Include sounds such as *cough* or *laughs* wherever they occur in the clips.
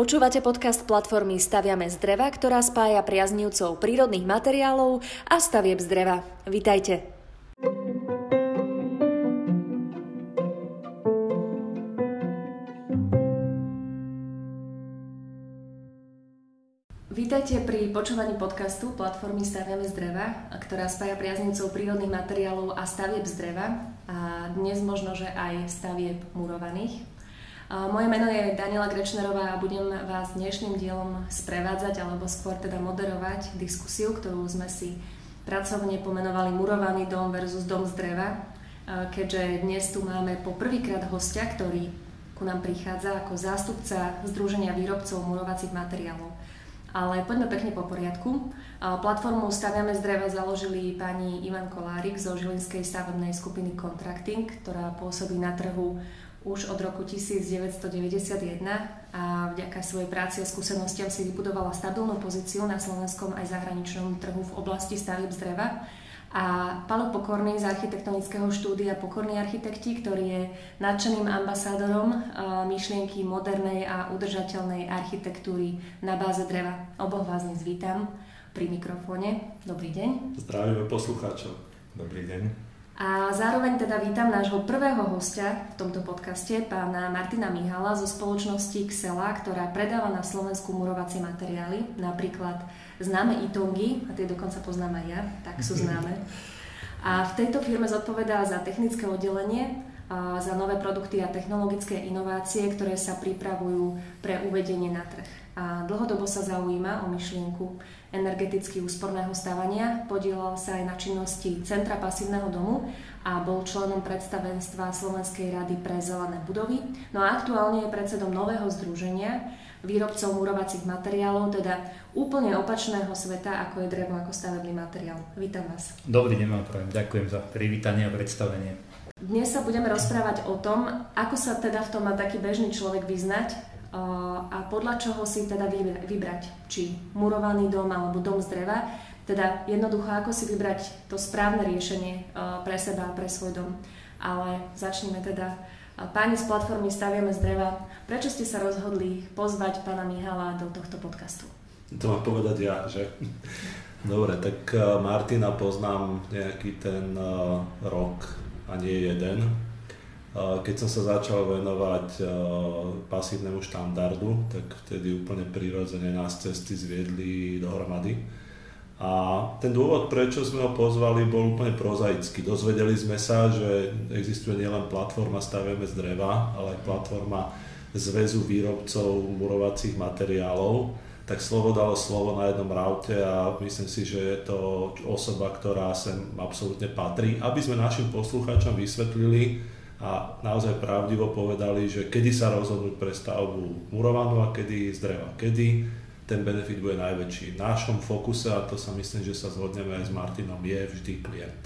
Počúvate podcast platformy Staviame z dreva, ktorá spája priaznivcov prírodných materiálov a stavieb z dreva. Vítajte. Vítajte pri počúvaní podcastu platformy Staviame z dreva, ktorá spája priaznivcov prírodných materiálov a stavieb z dreva. A dnes možno, že aj stavieb murovaných. Moje meno je Daniela Grečnerová a budem vás dnešným dielom sprevádzať alebo skôr teda moderovať diskusiu, ktorú sme si pracovne pomenovali Murovaný dom versus dom z dreva, keďže dnes tu máme po prvýkrát hostia, ktorý ku nám prichádza ako zástupca Združenia výrobcov murovacích materiálov. Ale poďme pekne po poriadku. Platformu Staviame z dreva založili pani Ivan Kolárik zo Žilinskej stavebnej skupiny Contracting, ktorá pôsobí na trhu už od roku 1991 a vďaka svojej práci a skúsenostiam si vybudovala stabilnú pozíciu na slovenskom aj zahraničnom trhu v oblasti stavieb z dreva. A Palo Pokorný z architektonického štúdia Pokorní architekti, ktorý je nadšeným ambasádorom myšlienky modernej a udržateľnej architektúry na báze dreva. Oboch vás dnes vítam pri mikrofóne. Dobrý deň. Zdravíme poslucháčov. Dobrý deň. A zároveň teda vítam nášho prvého hostia v tomto podcaste, pána Martina Mihala zo spoločnosti Xela, ktorá predáva na Slovensku murovacie materiály, napríklad známe Itongy, a tie dokonca poznám aj ja, tak sú *laughs* známe. A v tejto firme zodpovedá za technické oddelenie, za nové produkty a technologické inovácie, ktoré sa pripravujú pre uvedenie na trh. A dlhodobo sa zaujíma o myšlienku energeticky úsporného stavania, podielal sa aj na činnosti Centra pasívneho domu a bol členom predstavenstva Slovenskej rady pre zelené budovy. No a aktuálne je predsedom nového združenia výrobcov murovacích materiálov, teda úplne opačného sveta, ako je drevo ako stavebný materiál. Vítam vás. Dobrý deň vám prajem. Ďakujem za privítanie a predstavenie. Dnes sa budeme rozprávať o tom, ako sa teda v tom má taký bežný človek vyznať, a podľa čoho si teda vybrať, či murovaný dom alebo dom z dreva, teda jednoducho ako si vybrať to správne riešenie pre seba a pre svoj dom. Ale začneme teda páni z platformy Staviame z dreva. Prečo ste sa rozhodli pozvať pána Mihala do tohto podcastu? To mám povedať ja, že? Dobre, tak Martina poznám nejaký ten rok a nie jeden keď som sa začal venovať pasívnemu štandardu, tak vtedy úplne prirodzene nás cesty zviedli dohromady. A ten dôvod, prečo sme ho pozvali, bol úplne prozaický. Dozvedeli sme sa, že existuje nielen platforma Staviame z dreva, ale aj platforma Zväzu výrobcov murovacích materiálov. Tak slovo dalo slovo na jednom raute a myslím si, že je to osoba, ktorá sem absolútne patrí. Aby sme našim poslucháčom vysvetlili, a naozaj pravdivo povedali, že kedy sa rozhodnúť pre stavbu murovanú a kedy z dreva. Kedy ten benefit bude najväčší. V našom fokuse, a to sa myslím, že sa zhodneme aj s Martinom, je vždy klient.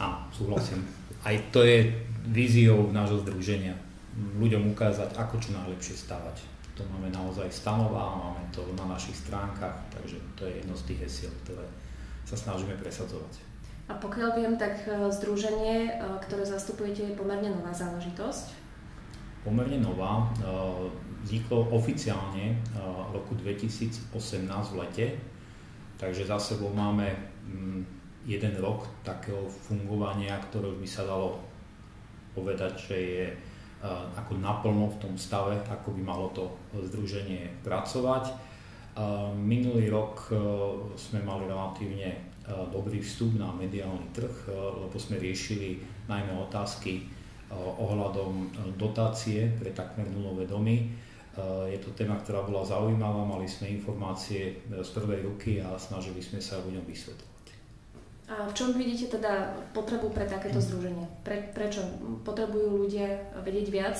Áno, súhlasím. Aj to je víziou nášho združenia. Ľuďom ukázať, ako čo najlepšie stavať. To máme naozaj stanová, máme to na našich stránkach, takže to je jedno z tých hesiel, ktoré sa snažíme presadzovať. A pokiaľ viem, tak e, združenie, e, ktoré zastupujete, je pomerne nová záležitosť. Pomerne nová. E, vzniklo oficiálne v roku 2018 v lete, takže za sebou máme mm, jeden rok takého fungovania, ktoré by sa dalo povedať, že je ako naplno v tom stave, ako by malo to združenie pracovať. Minulý rok sme mali relatívne Eh, dobrý vstup na mediálny trh, eh, lebo sme riešili najmä otázky ohľadom dotácie pre takmer nulové domy. Je to téma, ktorá bola zaujímavá, mali sme informácie z prvej ruky a snažili sme sa ľuďom vysvetľovať. A v čom vidíte teda potrebu pre takéto združenie? Pre, prečo potrebujú ľudia vedieť viac?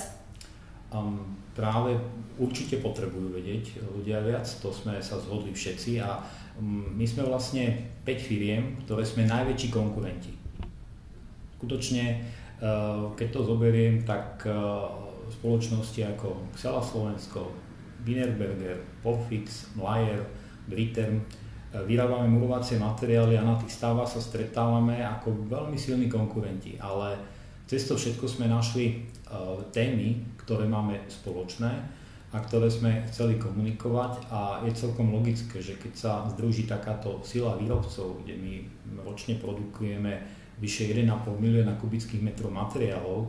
Um, práve určite potrebujú vedieť ľudia viac, to sme sa zhodli všetci a Mm, my sme vlastne 5 firiem, ktoré sme najväčší konkurenti. Skutočne, e, keď to zoberiem, tak e, spoločnosti ako Xela Slovensko, Binerberger, Popfix, Mlayer, Briterm, e, vyrábame murovacie materiály a na tých stavách sa stretávame ako veľmi silní konkurenti, ale cez to všetko sme našli témy, ktoré máme spoločné a a ktoré sme chceli komunikovať a je celkom logické, že keď sa združí takáto sila výrobcov, kde my ročne produkujeme vyše 1,5 milióna kubických metrov materiálov, e,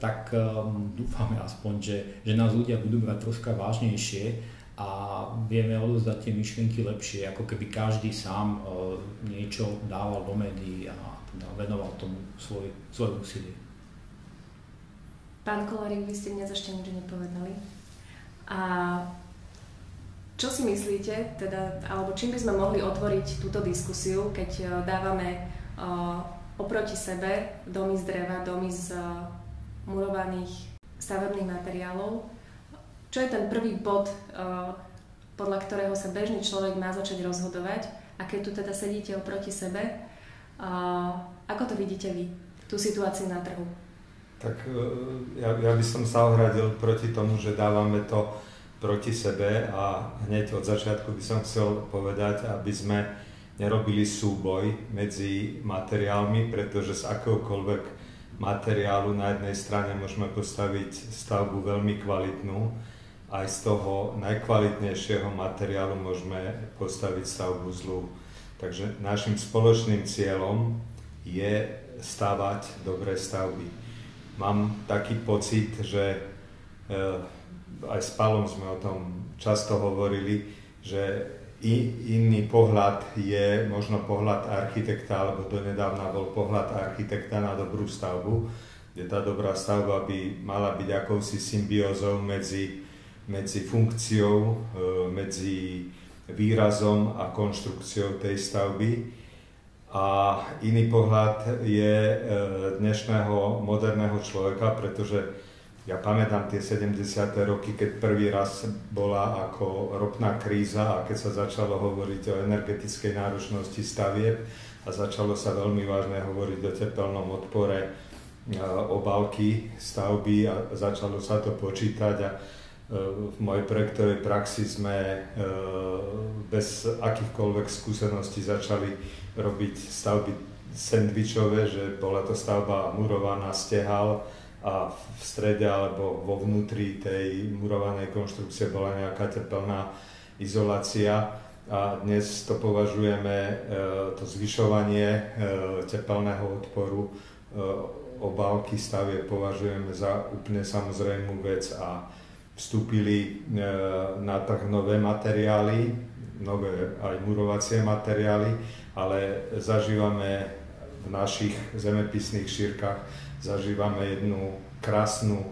tak e, dúfame aspoň, že, že nás ľudia budú brať troška vážnejšie a vieme odozdať tie myšlienky lepšie, ako keby každý sám e, niečo dával do médií a teda venoval tomu svoj, svoj úsilie. Pán Kolarík, vy ste dnes ešte nič nepovedali. A čo si myslíte, teda, alebo čím by sme mohli otvoriť túto diskusiu, keď uh, dávame uh, oproti sebe domy z dreva, domy z murovaných stavebných materiálov? Čo je ten prvý bod, uh, podľa ktorého sa bežný človek má začať rozhodovať? A keď tu teda sedíte oproti sebe, uh, ako to vidíte vy, tú situáciu na trhu? Tak e, ja, ja by som sa ohradil proti tomu, že dávame to proti sebe a hneď od začiatku by som chcel povedať, aby sme nerobili súboj medzi materiálmi, pretože z akéhokoľvek materiálu na jednej strane môžeme postaviť stavbu veľmi kvalitnú, aj z toho najkvalitnejšieho materiálu môžeme postaviť stavbu zlú. Takže našim spoločným cieľom je stavať dobré stavby mám taký pocit, že eh, aj s Palom sme o tom často hovorili, že iný pohľad je možno pohľad architekta, alebo donedávna bol pohľad architekta na dobrú stavbu, kde tá dobrá stavba by mala byť akousi symbiózou medzi, medzi funkciou, eh, medzi výrazom a konštrukciou tej stavby a iný pohľad je e, dnešného moderného človeka, pretože ja pamätám tie 70. roky, keď prvý raz bola ako ropná kríza a keď sa začalo hovoriť o energetickej náročnosti stavieb a začalo sa veľmi vážne hovoriť o tepelnom odpore e, obálky stavby a začalo sa to počítať a v mojej projektovej praxi sme bez akýchkoľvek skúseností začali robiť stavby sendvičové, že bola to stavba murovaná stehal a v strede alebo vo vnútri tej murovanej konštrukcie bola nejaká tepelná izolácia. A dnes to považujeme, to zvyšovanie tepelného odporu obálky stavie považujeme za úplne samozrejmú vec a vstúpili e, na trh nové materiály, nové aj murovacie materiály, ale zažívame v našich zemepisných šírkach zažívame jednu krásnu e,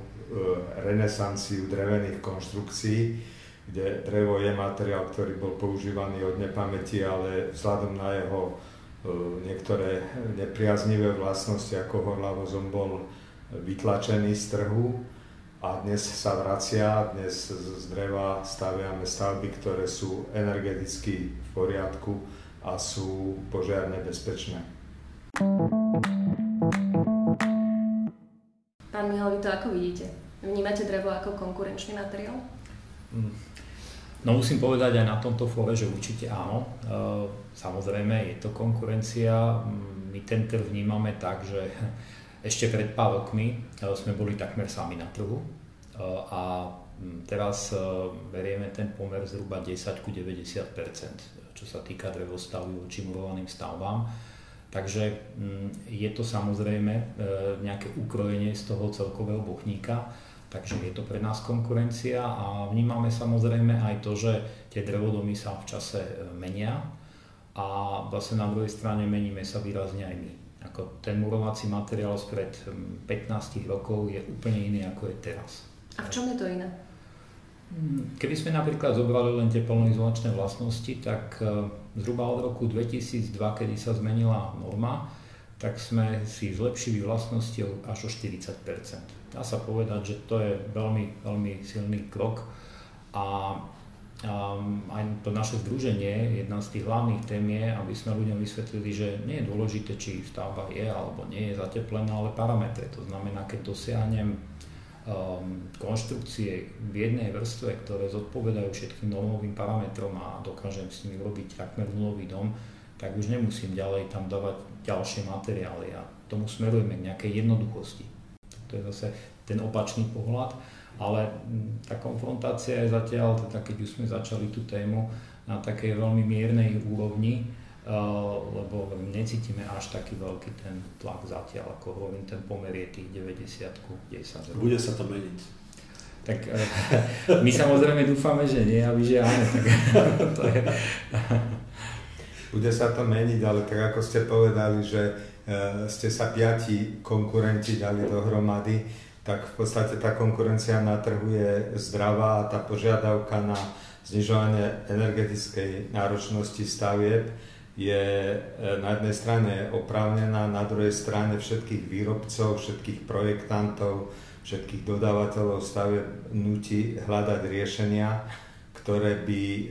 renesanciu drevených konštrukcií, kde drevo je materiál, ktorý bol používaný od nepamäti, ale vzhľadom na jeho e, niektoré nepriaznivé vlastnosti, ako horlavozom bol vytlačený z trhu a dnes sa vracia, dnes z dreva staviame stavby, ktoré sú energeticky v poriadku a sú požiarne bezpečné. Pán Mihal, vy to ako vidíte? Vnímate drevo ako konkurenčný materiál? Mm. No musím povedať aj na tomto fóre, že určite áno. E, samozrejme je to konkurencia. My ten trh vnímame tak, že ešte pred pár rokmi eh, sme boli takmer sami na trhu eh, a hm, teraz eh, berieme ten pomer zhruba 10 ku 90 čo sa týka drevostavby voči murovaným stavbám. Takže hm, je to samozrejme nejaké ukrojenie z toho celkového bochníka, takže je to pre nás konkurencia a vnímame samozrejme aj to, že tie drevodomy sa v čase menia a vlastne na druhej strane meníme sa výrazne aj my. Ako ten murovací materiál spred 15 hm, rokov je úplne iný ako je teraz. A v čom je to iné? Hm, keby sme napríklad zobrali len tie plnoizolačné vlastnosti, tak hm, zhruba od roku 2002, kedy sa zmenila norma, tak sme si zlepšili vlastnosti až o 40 Dá sa povedať, že to je veľmi, veľmi silný krok a aj to naše združenie, jedna z tých hlavných tém je, aby sme ľuďom vysvetlili, že nie je dôležité, či stavba je alebo nie je zateplená, ale parametre. To znamená, keď dosiahnem konštrukcie v jednej vrstve, ktoré zodpovedajú všetkým normovým parametrom a dokážem s nimi robiť takmer nulový dom, tak už nemusím ďalej tam dávať ďalšie materiály a tomu smerujeme k nejakej jednoduchosti. To je zase ten opačný pohľad. Ale tá konfrontácia je zatiaľ, teda keď už sme začali tú tému, na takej veľmi miernej úrovni, lebo necítime až taký veľký ten tlak zatiaľ, ako hovorím, ten pomer je tých 90 10 Bude sa to meniť. Tak my samozrejme dúfame, že nie, a vy, že áno. Tak *laughs* to je... Bude sa to meniť, ale tak ako ste povedali, že e, ste sa piati konkurenti dali dohromady, tak v podstate tá konkurencia na trhu je zdravá a tá požiadavka na znižovanie energetickej náročnosti stavieb je e, na jednej strane oprávnená, na druhej strane všetkých výrobcov, všetkých projektantov, všetkých dodávateľov stavieb nutí hľadať riešenia, ktoré by e,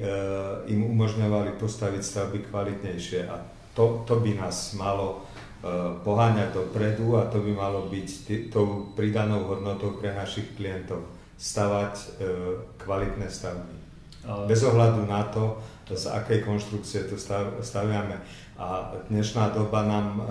im umožňovali postaviť stavby kvalitnejšie. A to, to by nás malo poháňať dopredu a to by malo byť tou pridanou hodnotou pre našich klientov. Stavať kvalitné stavby. Bez ohľadu na to, z akej konštrukcie to staviame. A dnešná doba nám e,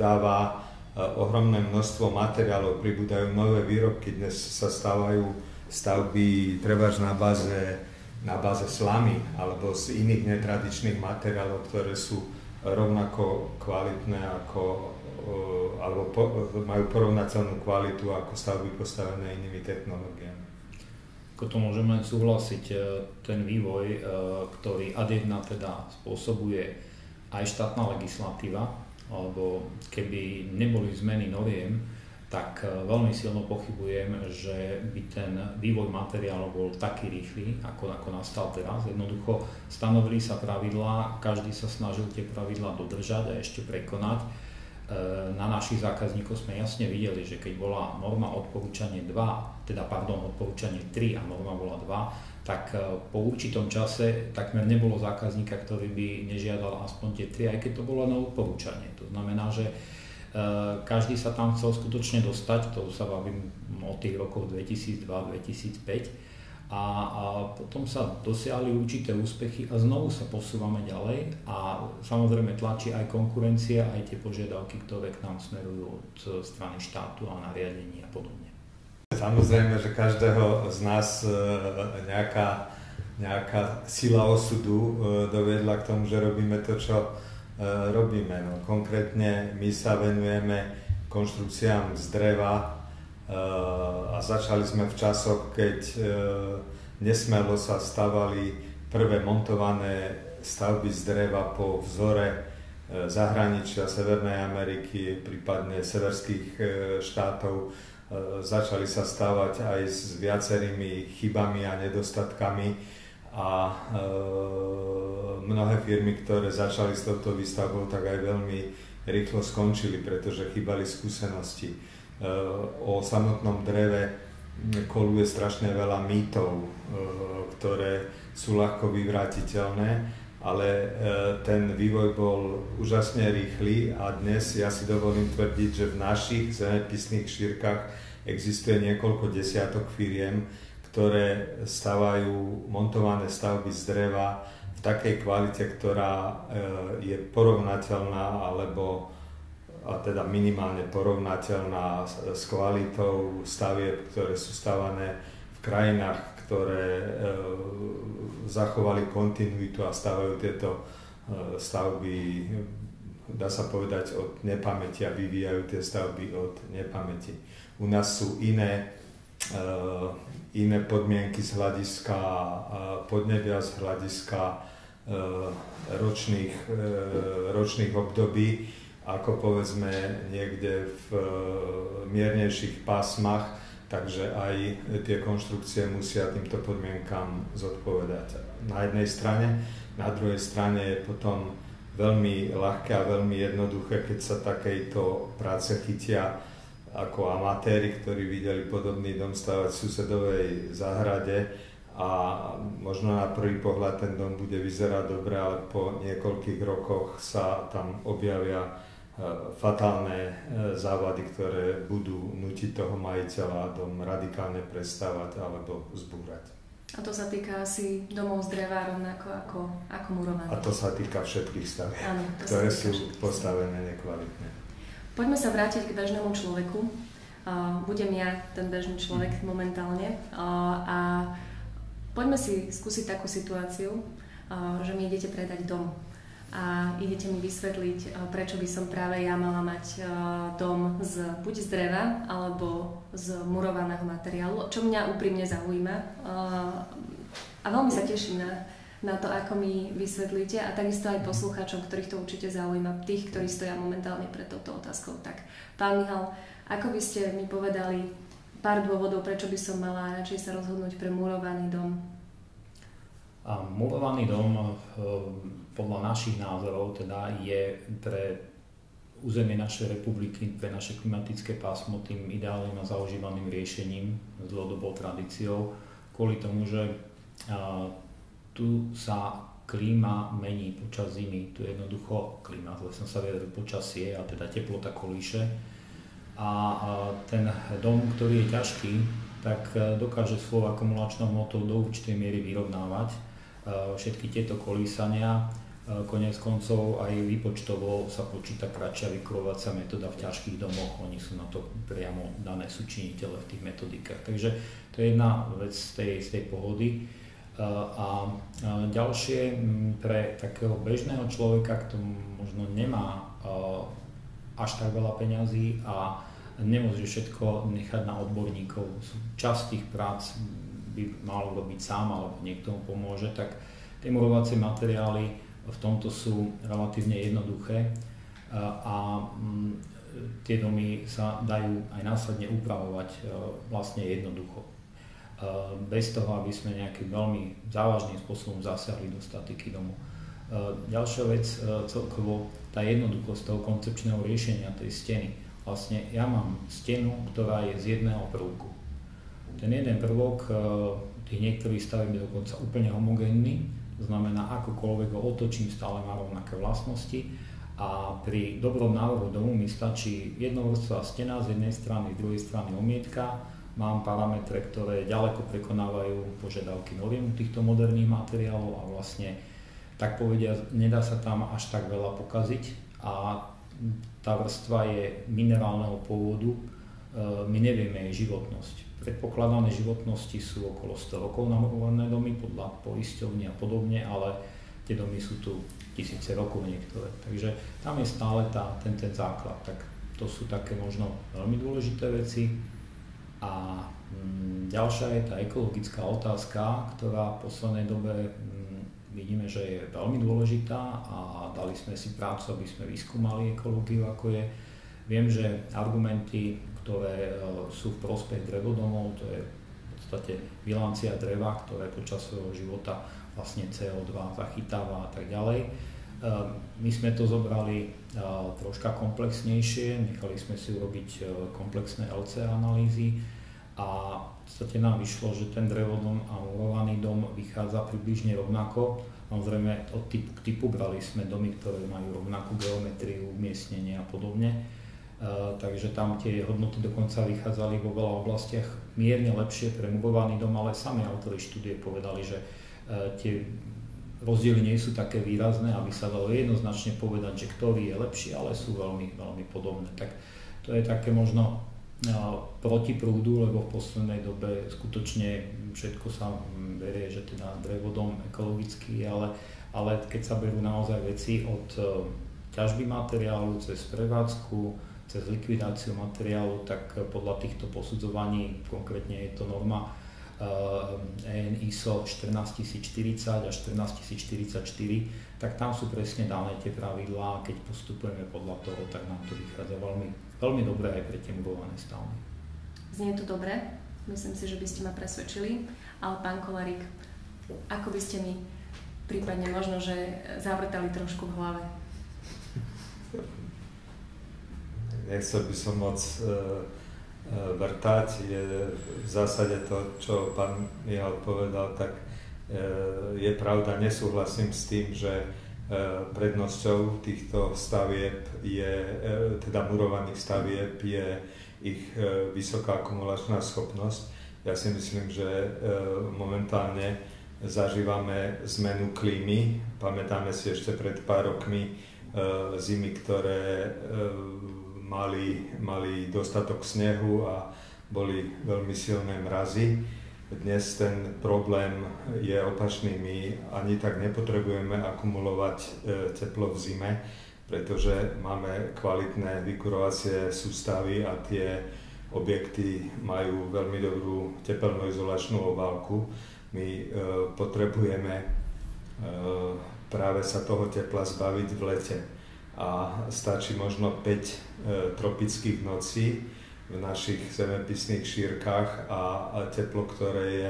dáva ohromné množstvo materiálov, pribúdajú nové výrobky, dnes sa stávajú stavby trebaž na báze, na báze slamy alebo z iných netradičných materiálov, ktoré sú rovnako kvalitné ako e, alebo po, majú porovnateľnú kvalitu ako stavby postavené inými technológiami. Ako to môžeme súhlasiť, e, ten vývoj, e, ktorý ad jedna teda spôsobuje aj štátna legislatíva, alebo keby neboli zmeny noriem, tak e, veľmi silno pochybujem, že by ten vývoj materiálov bol taký rýchly, ako, ako nastal teraz. Jednoducho stanovili sa pravidlá, každý sa snažil tie pravidlá dodržať a ešte prekonať E, na našich zákazníkov sme jasne videli, že keď bola norma odporúčanie 2, teda pardon, odporúčanie 3 a norma bola 2, tak e, po určitom čase takmer nebolo zákazníka, ktorý by nežiadal aspoň tie 3, aj keď to bolo na odporúčanie. To znamená, že každý sa tam chcel skutočne dostať, to sa bavím o tých rokoch 2002-2005, a, a potom sa dosiahli určité úspechy a znovu sa posúvame ďalej a samozrejme tlačí aj konkurencia, aj tie požiadavky, ktoré k nám smerujú od strany štátu a nariadení a podobne. Samozrejme, že každého z nás e, nejaká, nejaká sila osudu e, doviedla k tomu, že robíme to, čo robíme. No, konkrétne my sa venujeme konštrukciám z dreva, Eh, a začali sme v časoch, keď eh, nesmelo sa stavali prvé montované stavby z dreva po vzore zahraničia Severnej Ameriky, prípadne severských štátov. Začali sa stavať aj s viacerými chybami a nedostatkami a mnohé firmy, ktoré začali s touto výstavbou, tak aj veľmi rýchlo skončili, pretože chýbali skúsenosti. O samotnom dreve koluje strašne veľa mýtov, e, ktoré sú ľahko vyvrátiteľné, ale e, ten vývoj bol úžasne rýchly a dnes ja si dovolím tvrdiť, že v našich zemepisných šírkach existuje niekoľko desiatok firiem, ktoré stavajú montované stavby z dreva v takej kvalite, ktorá e, je porovnateľná alebo a teda minimálne porovnateľná s kvalitou stavieb, ktoré sú stavané v krajinách, ktoré e, zachovali kontinuitu a stavajú tieto e, stavby, dá sa povedať, od nepamäti a vyvíjajú tie stavby od nepamäti. U nás sú iné, iné podmienky z hľadiska podnebia, z hľadiska ročných, ročných období ako povedzme niekde v miernejších pásmach, takže aj tie konštrukcie musia týmto podmienkam zodpovedať. Na jednej strane, na druhej strane je potom veľmi ľahké a veľmi jednoduché, keď sa takejto práce chytia ako amatéri, ktorí videli podobný dom stavať v susedovej záhrade a možno na prvý pohľad ten dom bude vyzerať dobre, ale po niekoľkých rokoch sa tam objavia E, fatálne e, závady, ktoré budú nutiť toho majiteľa dom radikálne prestávať alebo zbúrať. A to sa týka asi domov z dreva rovnako ako, ako murovaných. A to sa týka všetkých stavieb, ktoré sú postavené nekvalitne. Poďme sa vrátiť k bežnému človeku. budem ja ten bežný človek momentálne a poďme si skúsiť takú situáciu, že mi idete predať dom a idete mi vysvetliť, prečo by som práve ja mala mať dom z, buď z dreva alebo z murovaného materiálu, čo mňa úprimne zaujíma. A veľmi sa teším na, na to, ako mi vysvetlíte a takisto aj poslucháčom, ktorých to určite zaujíma, tých, ktorí stoja momentálne pred touto otázkou. Tak, pán Michal, ako by ste mi povedali pár dôvodov, prečo by som mala radšej sa rozhodnúť pre murovaný dom? A murovaný dom podľa našich názorov teda je pre územie našej republiky, pre naše klimatické pásmo tým ideálnym a zaužívaným riešením s dlhodobou tradíciou, kvôli tomu, že a, tu sa klíma mení počas zimy. Tu je jednoducho klíma, zle som sa vyjadril počasie a teda teplota kolíše. A, ten dom, ktorý je ťažký, tak e, dokáže svojou akumulačnou hmotou do určitej miery vyrovnávať e, všetky tieto kolísania Konec koncov aj výpočtovo sa počíta kratšia vykurovacia metóda v ťažkých domoch, oni sú na to priamo dané sú činiteľe v tých metodikách. Takže to je jedna vec z tej, z tej pohody. A ďalšie pre takého bežného človeka, kto možno nemá až tak veľa peňazí a nemôže všetko nechať na odborníkov. Časť tých prác by mal robiť sám alebo niekto mu pomôže, tak tie murovacie materiály v tomto sú relatívne jednoduché a mm, tie domy sa dajú aj následne upravovať e, vlastne jednoducho. E, bez toho, aby sme nejakým veľmi závažným spôsobom zasiahli do statiky domu. E, ďalšia vec, celkovo tá jednoduchosť toho koncepčného riešenia tej steny. Vlastne ja mám stenu, ktorá je z jedného prvku. Ten jeden prvok, tých niektorých stavieb je dokonca úplne homogénny, to znamená, akokoľvek ho otočím, stále má rovnaké vlastnosti a pri dobrom návrhu domu mi stačí jednovrstvá stena z jednej strany, z druhej strany omietka, mám parametre, ktoré ďaleko prekonávajú požiadavky noriem týchto moderných materiálov a vlastne tak povedia, nedá sa tam až tak veľa pokaziť a tá vrstva je minerálneho pôvodu, e, my nevieme jej životnosť predpokladané životnosti sú okolo 100 rokov navrhované domy podľa poisťovní a podobne, ale tie domy sú tu tisíce rokov niektoré. Takže tam je stále tá, ten, ten základ. Tak to sú také možno veľmi dôležité veci. A mm, ďalšia je tá ekologická otázka, ktorá v poslednej dobe mm, vidíme, že je veľmi dôležitá a dali sme si prácu, aby sme vyskúmali ekológiu, ako je. Viem, že argumenty ktoré e, sú v prospech drevodomov, to je v podstate bilancia dreva, ktoré počas svojho života vlastne CO2 zachytáva a tak ďalej. E, my sme to zobrali e, troška komplexnejšie, nechali sme si urobiť komplexné LC analýzy a v podstate nám vyšlo, že ten drevodom a murovaný dom vychádza približne rovnako. Samozrejme od typu k typu brali sme domy, ktoré majú rovnakú geometriu, umiestnenie a podobne takže tam tie hodnoty dokonca vychádzali vo veľa oblastiach mierne lepšie pre murovaný dom, ale sami autori štúdie povedali, že tie rozdiely nie sú také výrazné, aby sa dalo jednoznačne povedať, že ktorý je lepší, ale sú veľmi, veľmi podobné. Tak to je také možno proti prúdu, lebo v poslednej dobe skutočne všetko sa berie, že teda drevodom ekologický, ale, ale keď sa berú naozaj veci od ťažby materiálu cez prevádzku, cez likvidáciu materiálu, tak podľa týchto posudzovaní, konkrétne je to norma EN ISO 14040 až 14044, tak tam sú presne dané tie pravidlá a keď postupujeme podľa toho, tak nám to vychádza veľmi, veľmi dobre aj pre tie murované stavby. Znie to dobre, myslím si, že by ste ma presvedčili, ale pán Kolarik, ako by ste mi prípadne možno, že zavrtali trošku v hlave? nechcel by som moc e, vrtať, je v zásade to, čo pán Mihal povedal, tak e, je pravda, nesúhlasím s tým, že prednosťou týchto stavieb je, teda murovaných stavieb je ich vysoká akumulačná schopnosť. Ja si myslím, že momentálne zažívame zmenu klímy. Pamätáme si ešte pred pár rokmi zimy, ktoré mali, mali dostatok snehu a boli veľmi silné mrazy. Dnes ten problém je opačný. My ani tak nepotrebujeme akumulovať e, teplo v zime, pretože máme kvalitné vykurovacie sústavy a tie objekty majú veľmi dobrú tepelnoizolačnú obálku. My e, potrebujeme e, práve sa toho tepla zbaviť v lete a stačí možno 5 e, tropických nocí v našich zemepisných šírkach a, a teplo, ktoré je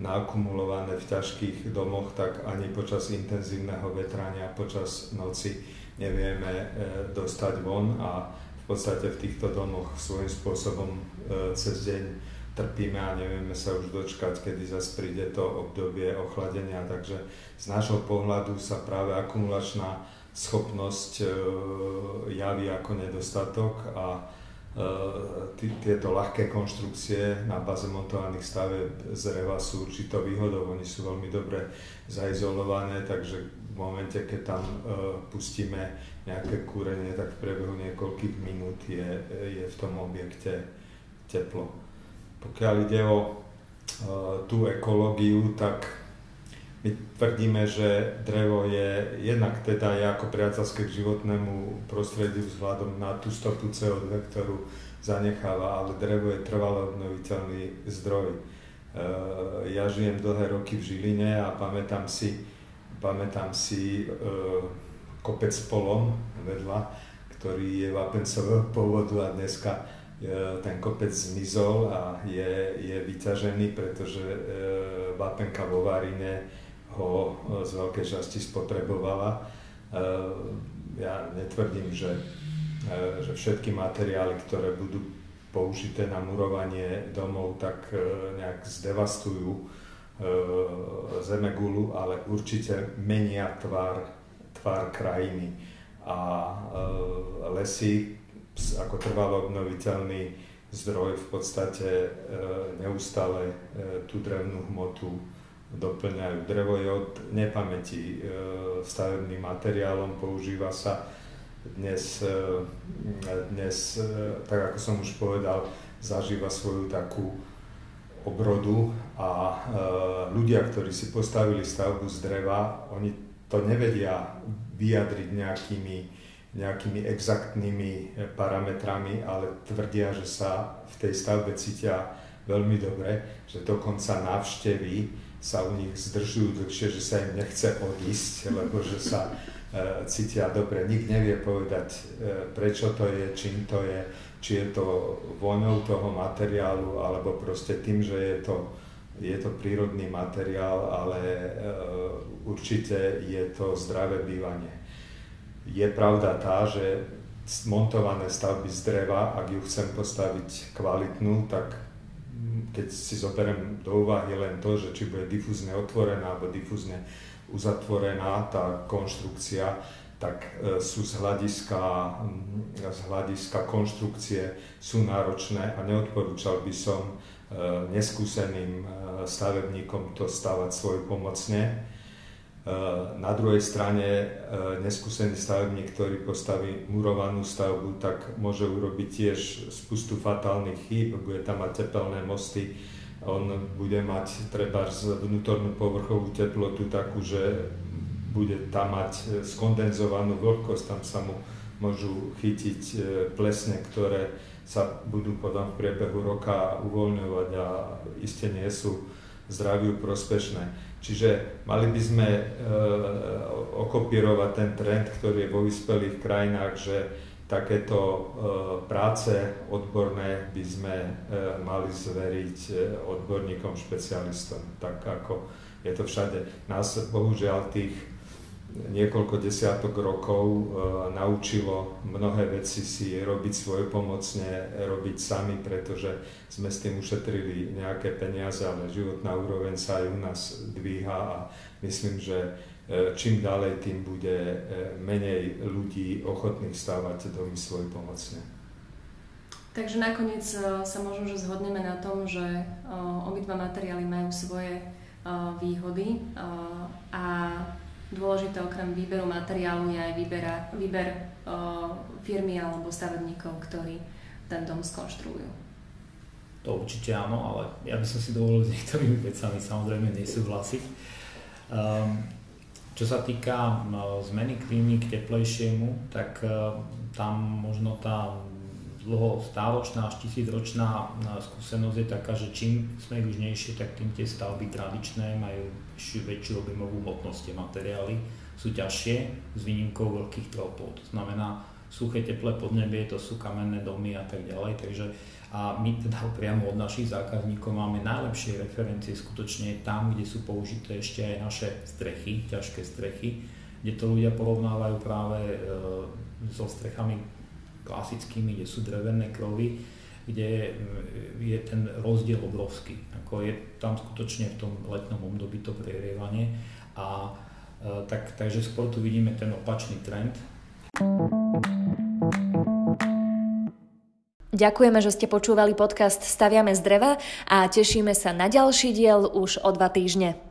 naakumulované v ťažkých domoch, tak ani počas intenzívneho vetrania, počas noci nevieme e, dostať von a v podstate v týchto domoch svojím spôsobom e, cez deň trpíme a nevieme sa už dočkať, kedy zase príde to obdobie ochladenia. Takže z nášho pohľadu sa práve akumulačná schopnosť e, javí ako nedostatok a e, tieto ľahké konštrukcie na baze montovaných staveb z reva sú určitou výhodou. Oni sú veľmi dobre zaizolované, takže v momente, keď tam e, pustíme nejaké kúrenie, tak v priebehu niekoľkých minút je, je v tom objekte teplo. Pokiaľ ide o tú ekológiu, tak my tvrdíme, že drevo je jednak teda je ako priateľské k životnému prostrediu vzhľadom na tú stopu CO2, ktorú zanecháva, ale drevo je trvalo obnoviteľný zdroj. E, ja žijem dlhé roky v Žiline a pamätám si, pamätám si e, kopec polom vedľa, ktorý je vapencového pôvodu a dneska e, ten kopec zmizol a je, je vyťažený, pretože vapenka vo Varine ho e, z veľkej časti spotrebovala. E, ja netvrdím, že, e, že všetky materiály, ktoré budú použité na murovanie domov, tak nejak zdevastujú zemegulu, ale určite menia tvar, tvar krajiny. A lesy ako trvalo obnoviteľný zdroj v podstate neustále tú drevnú hmotu doplňajú. Drevo je od nepamäti e, stavebným materiálom, používa sa dnes, e, dnes, e, tak ako som už povedal, zažíva svoju takú obrodu a ľudia, ktorí si postavili stavbu z dreva, oni to nevedia vyjadriť nejakými, nejakými exaktnými parametrami, ale tvrdia, že sa v tej stavbe cítia veľmi dobre, že dokonca návštevy sa u nich zdržujú dlhšie, že sa im nechce odísť, lebo že sa e, cítia dobre. Nik nevie povedať, e, prečo to je, čím to je, či je to vôňou toho materiálu, alebo proste tým, že je to, je to prírodný materiál, ale e, určite je to zdravé bývanie. Je pravda tá, že montované stavby z dreva, ak ju chcem postaviť kvalitnú, tak keď si zoberiem do úvahy len to, že či bude difúzne otvorená alebo difúzne uzatvorená tá konštrukcia, tak e, sú z hľadiska, z hľadiska konštrukcie sú náročné a neodporúčal by som e, neskúseným e, stavebníkom to stavať svoj pomocne na druhej strane eh, neskúsený stavebník, ktorý postaví murovanú stavbu, tak môže urobiť tiež spustu fatálnych chýb, bude tam mať tepelné mosty, on bude mať treba vnútornú povrchovú teplotu takú, že bude tam mať skondenzovanú vlhkosť, tam sa mu môžu chytiť plesne, ktoré sa budú potom v priebehu roka uvoľňovať a iste nie sú zdraviu prospešné. Čiže mali by sme e, okopírovať ten trend, ktorý je vo vyspelých krajinách, že takéto e, práce odborné by sme e, mali zveriť e, odborníkom, špecialistom, tak ako je to všade. Nás bohužiaľ tých niekoľko desiatok rokov e, naučilo mnohé veci si robiť svoje pomocne, robiť sami, pretože sme s tým ušetrili nejaké peniaze, ale životná úroveň sa aj u nás dvíha a myslím, že e, čím ďalej, tým bude e, menej ľudí ochotných stávať domy svoj pomocne. Takže nakoniec sa možno, že zhodneme na tom, že obidva materiály majú svoje výhody a Dôležité okrem výberu materiálu je aj výber, výber uh, firmy alebo stavebníkov, ktorí ten dom skonštruujú. To určite áno, ale ja by som si dovolil s niektorými vecami samozrejme nesúhlasiť. Um, čo sa týka zmeny klímy k teplejšiemu, tak tam možno tá dlho stáročná až tisícročná skúsenosť je taká, že čím sme južnejšie, tak tým tie stavby tradičné majú väčšiu, väčšiu objemovú hmotnosť, tie materiály sú ťažšie s výnimkou veľkých tropov. To znamená, suché, teplé podnebie, to sú kamenné domy a tak ďalej, takže a my teda *laughs* priamo od našich zákazníkov máme najlepšie referencie skutočne tam, kde sú použité ešte aj naše strechy, ťažké strechy, kde to ľudia porovnávajú práve e, so strechami klasickými, kde sú drevené krovy, kde mm, je ten rozdiel obrovský. Ako je tam skutočne v tom letnom období to prerievanie a e, tak, takže skôr tu vidíme ten opačný trend. Ďakujeme, že ste počúvali podcast Staviame z dreva a tešíme sa na ďalší diel už o dva týždne.